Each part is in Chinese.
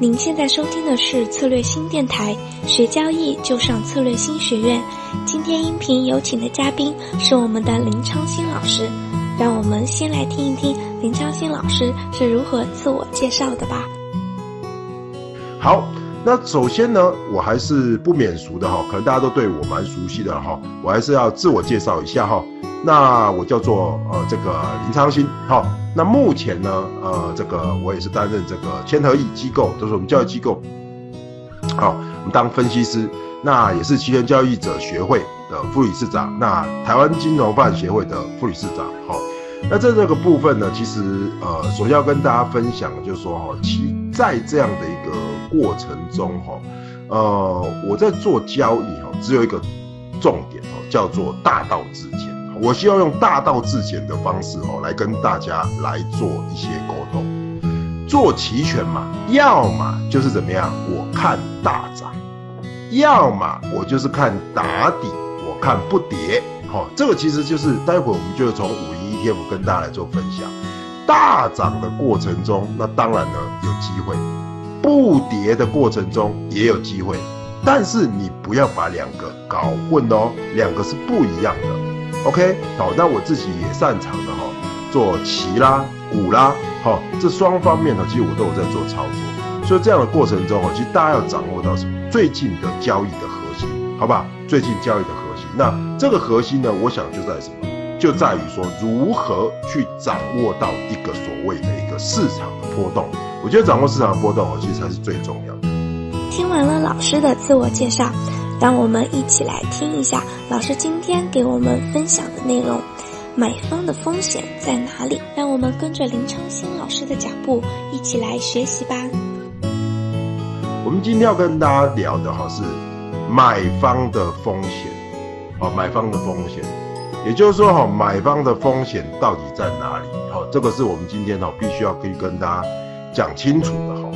您现在收听的是策略新电台，学交易就上策略新学院。今天音频有请的嘉宾是我们的林昌新老师，让我们先来听一听林昌新老师是如何自我介绍的吧。好，那首先呢，我还是不免俗的哈，可能大家都对我蛮熟悉的哈，我还是要自我介绍一下哈。那我叫做呃这个林昌新，哈，那目前呢，呃这个我也是担任这个千和益机构，都是我们教育机构，好，我们当分析师，那也是期权交易者学会的副理事长，那台湾金融办协会的副理事长，好，那在这个部分呢，其实呃首先要跟大家分享就是说哈，其在这样的一个过程中哈，呃我在做交易哈，只有一个重点哦，叫做大道至简。我希望用大道至简的方式哦，来跟大家来做一些沟通。做期权嘛，要么就是怎么样，我看大涨；要么我就是看打底，我看不跌。好，这个其实就是待会我们就从五一 ETF 跟大家来做分享。大涨的过程中，那当然呢有机会；不跌的过程中也有机会。但是你不要把两个搞混哦，两个是不一样的。OK，好，那我自己也擅长的哈，做棋啦、股啦，好，这双方面呢，其实我都有在做操作。所以这样的过程中哈，其实大家要掌握到什么？最近的交易的核心，好吧？最近交易的核心，那这个核心呢，我想就在什么？就在于说如何去掌握到一个所谓的一个市场的波动。我觉得掌握市场的波动哦，其实才是最重要的。听完了老师的自我介绍。让我们一起来听一下老师今天给我们分享的内容：买方的风险在哪里？让我们跟着林昌新老师的脚步一起来学习吧。我们今天要跟大家聊的哈是买方的风险，哦，买方的风险，也就是说哈，买方的风险到底在哪里？好，这个是我们今天哈必须要可以跟大家讲清楚的哈。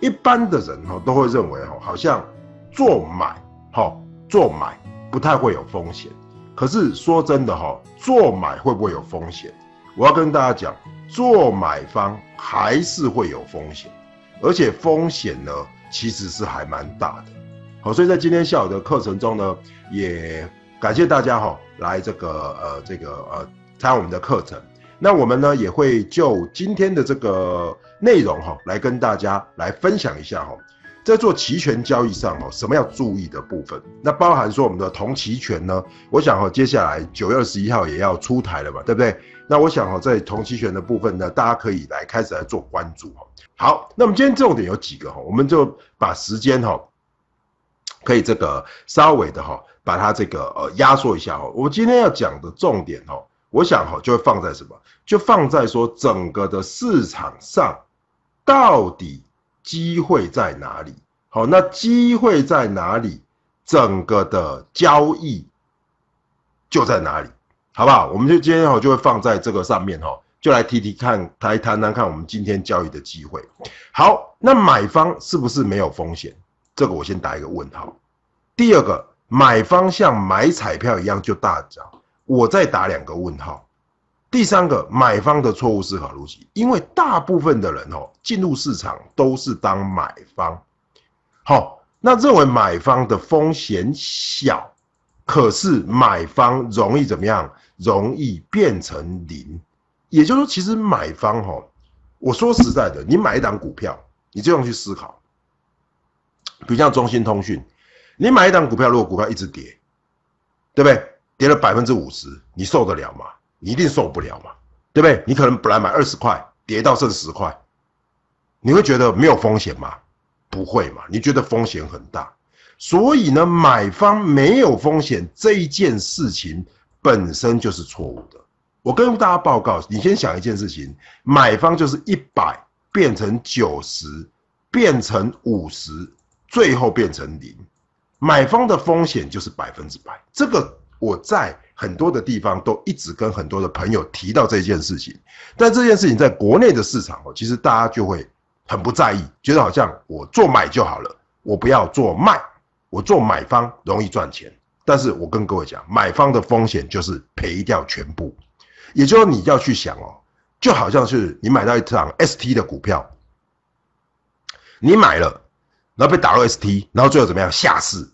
一般的人哈都会认为哈，好像做买。好，做买不太会有风险，可是说真的哈，做买会不会有风险？我要跟大家讲，做买方还是会有风险，而且风险呢其实是还蛮大的。好，所以在今天下午的课程中呢，也感谢大家哈来这个呃这个呃参加我们的课程。那我们呢也会就今天的这个内容哈来跟大家来分享一下哈。在做期权交易上哦，什么要注意的部分？那包含说我们的同期权呢？我想哈，接下来九月二十一号也要出台了嘛，对不对？那我想哈，在同期权的部分呢，大家可以来开始来做关注哈。好，那么今天重点有几个哈，我们就把时间哈，可以这个稍微的哈，把它这个呃压缩一下哈。我今天要讲的重点哈，我想哈，就会放在什么？就放在说整个的市场上到底。机会在哪里？好，那机会在哪里？整个的交易就在哪里，好不好？我们就今天哈就会放在这个上面哈，就来提提看，来谈谈看我们今天交易的机会。好，那买方是不是没有风险？这个我先打一个问号。第二个，买方像买彩票一样就大涨，我再打两个问号。第三个买方的错误思考逻辑，因为大部分的人哦进入市场都是当买方，好，那认为买方的风险小，可是买方容易怎么样？容易变成零，也就是说，其实买方哈，我说实在的，你买一档股票，你这样去思考，比如像中兴通讯，你买一档股票，如果股票一直跌，对不对？跌了百分之五十，你受得了吗？你一定受不了嘛，对不对？你可能本来买二十块，跌到剩十块，你会觉得没有风险吗？不会嘛？你觉得风险很大，所以呢，买方没有风险这一件事情本身就是错误的。我跟大家报告，你先想一件事情：买方就是一百变成九十，变成五十，最后变成零，买方的风险就是百分之百。这个我在。很多的地方都一直跟很多的朋友提到这件事情，但这件事情在国内的市场哦，其实大家就会很不在意，觉得好像我做买就好了，我不要做卖，我做买方容易赚钱。但是我跟各位讲，买方的风险就是赔掉全部，也就是你要去想哦，就好像是你买到一场 ST 的股票，你买了，然后被打到 ST，然后最后怎么样下市？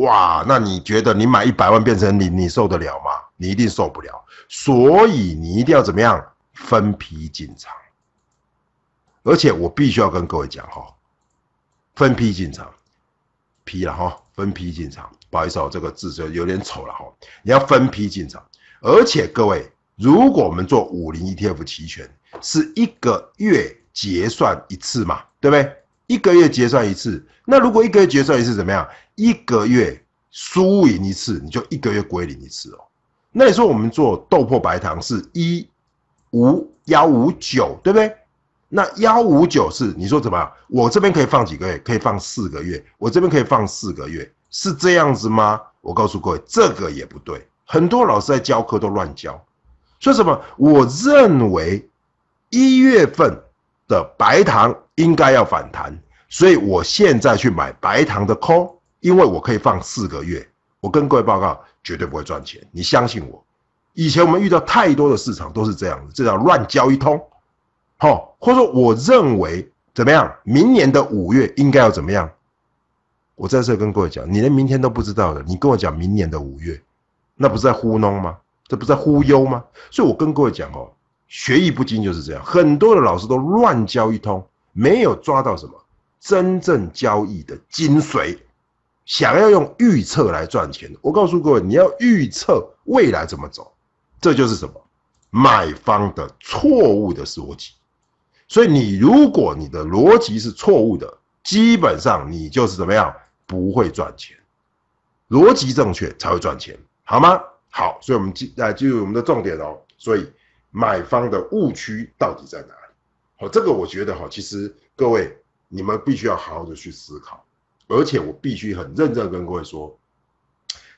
哇，那你觉得你买一百万变成你，你受得了吗？你一定受不了。所以你一定要怎么样分批进场？而且我必须要跟各位讲哈，分批进场，批了哈，分批进场。不好意思哦，这个字就有点丑了哈。你要分批进场，而且各位，如果我们做五零 ETF 期权，是一个月结算一次嘛，对不对？一个月结算一次，那如果一个月结算一次怎么样？一个月输赢一次，你就一个月归零一次哦。那你说我们做豆粕白糖是一五幺五九，对不对？那幺五九是你说怎么样？我这边可以放几个月？可以放四个月。我这边可以放四个月，是这样子吗？我告诉各位，这个也不对。很多老师在教课都乱教，说什么？我认为一月份的白糖。应该要反弹，所以我现在去买白糖的 call，因为我可以放四个月。我跟各位报告，绝对不会赚钱，你相信我。以前我们遇到太多的市场都是这样子，这叫乱交一通。好，或者说我认为怎么样？明年的五月应该要怎么样？我在这跟各位讲，你连明天都不知道的，你跟我讲明年的五月，那不是在糊弄吗？这不是在忽悠吗？所以我跟各位讲哦，学艺不精就是这样，很多的老师都乱教一通。没有抓到什么真正交易的精髓，想要用预测来赚钱，我告诉各位，你要预测未来怎么走，这就是什么买方的错误的逻辑。所以你如果你的逻辑是错误的，基本上你就是怎么样不会赚钱。逻辑正确才会赚钱，好吗？好，所以我们进来进入我们的重点哦。所以买方的误区到底在哪？好，这个我觉得哈，其实各位你们必须要好好的去思考，而且我必须很认真跟各位说，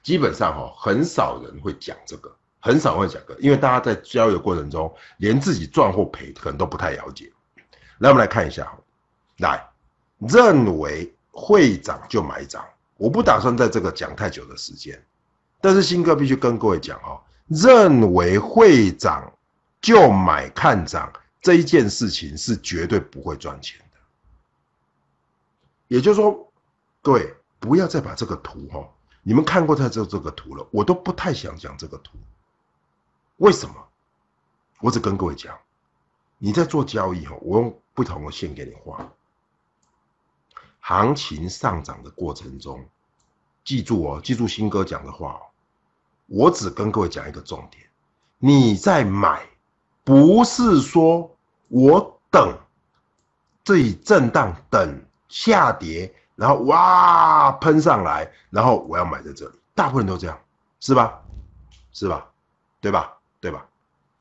基本上哈，很少人会讲这个，很少会讲个，因为大家在交易的过程中，连自己赚或赔可能都不太了解。来，我们来看一下哈，来，认为会涨就买涨，我不打算在这个讲太久的时间，但是新哥必须跟各位讲哦，认为会涨就买看涨。这一件事情是绝对不会赚钱的，也就是说，各位不要再把这个图哈，你们看过他这这个图了，我都不太想讲这个图。为什么？我只跟各位讲，你在做交易哈，我用不同的线给你画，行情上涨的过程中，记住哦，记住新哥讲的话哦，我只跟各位讲一个重点，你在买。不是说我等这里震荡，等下跌，然后哇喷上来，然后我要买在这里。大部分都这样，是吧？是吧？对吧？对吧？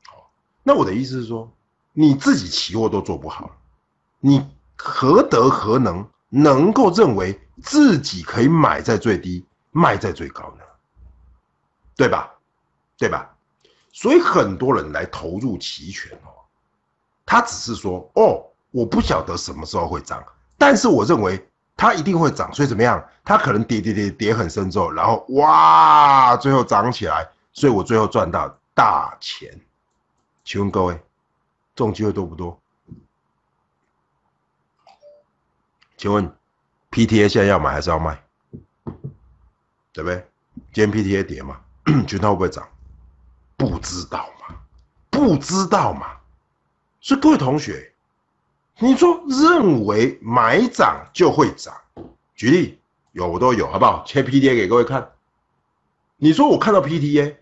好，那我的意思是说，你自己期货都做不好，你何德何能能够认为自己可以买在最低，卖在最高呢？对吧？对吧？所以很多人来投入期权哦，他只是说哦，我不晓得什么时候会涨，但是我认为它一定会涨，所以怎么样？它可能跌跌跌跌很深之后，然后哇，最后涨起来，所以我最后赚到大钱。请问各位，这种机会多不多？请问 PTA 现在要买还是要卖？对不对？今天 PTA 跌嘛，觉得它会不会涨？不知道嘛？不知道嘛？所以各位同学，你说认为买涨就会涨？举例有我都有，好不好？切 PTA 给各位看。你说我看到 PTA，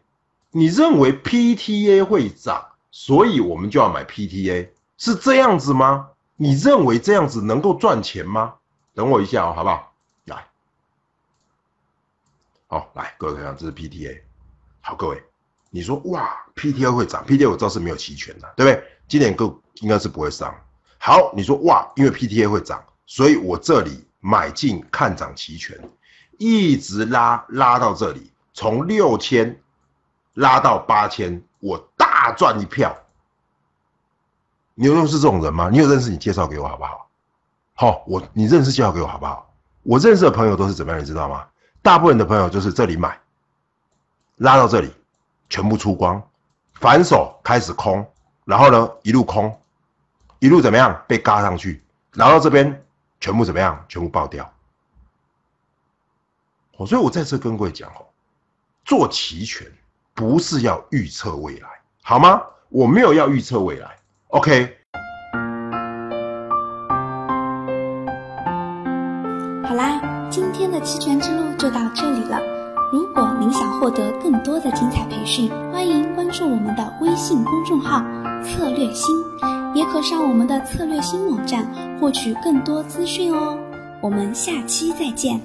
你认为 PTA 会涨，所以我们就要买 PTA，是这样子吗？你认为这样子能够赚钱吗？等我一下哦，好不好？来，好来，各位看，这是 PTA。好，各位。你说哇，PTA 会涨，PTA 我知道是没有期权的，对不对？今年够应该是不会上。好，你说哇，因为 PTA 会涨，所以我这里买进看涨期权，一直拉拉到这里，从六千拉到八千，我大赚一票。你有认识这种人吗？你有认识？你介绍给我好不好？好，我你认识介绍给我好不好？我认识的朋友都是怎么样，你知道吗？大部分的朋友就是这里买，拉到这里。全部出光，反手开始空，然后呢一路空，一路怎么样被嘎上去，然后这边全部怎么样？全部爆掉。哦，所以我在这跟各位讲哦，做期权不是要预测未来，好吗？我没有要预测未来，OK。好啦，今天的期权之路就到这里了。如果您想获得更多的精彩培训，欢迎关注我们的微信公众号“策略星”，也可上我们的策略星网站获取更多资讯哦。我们下期再见。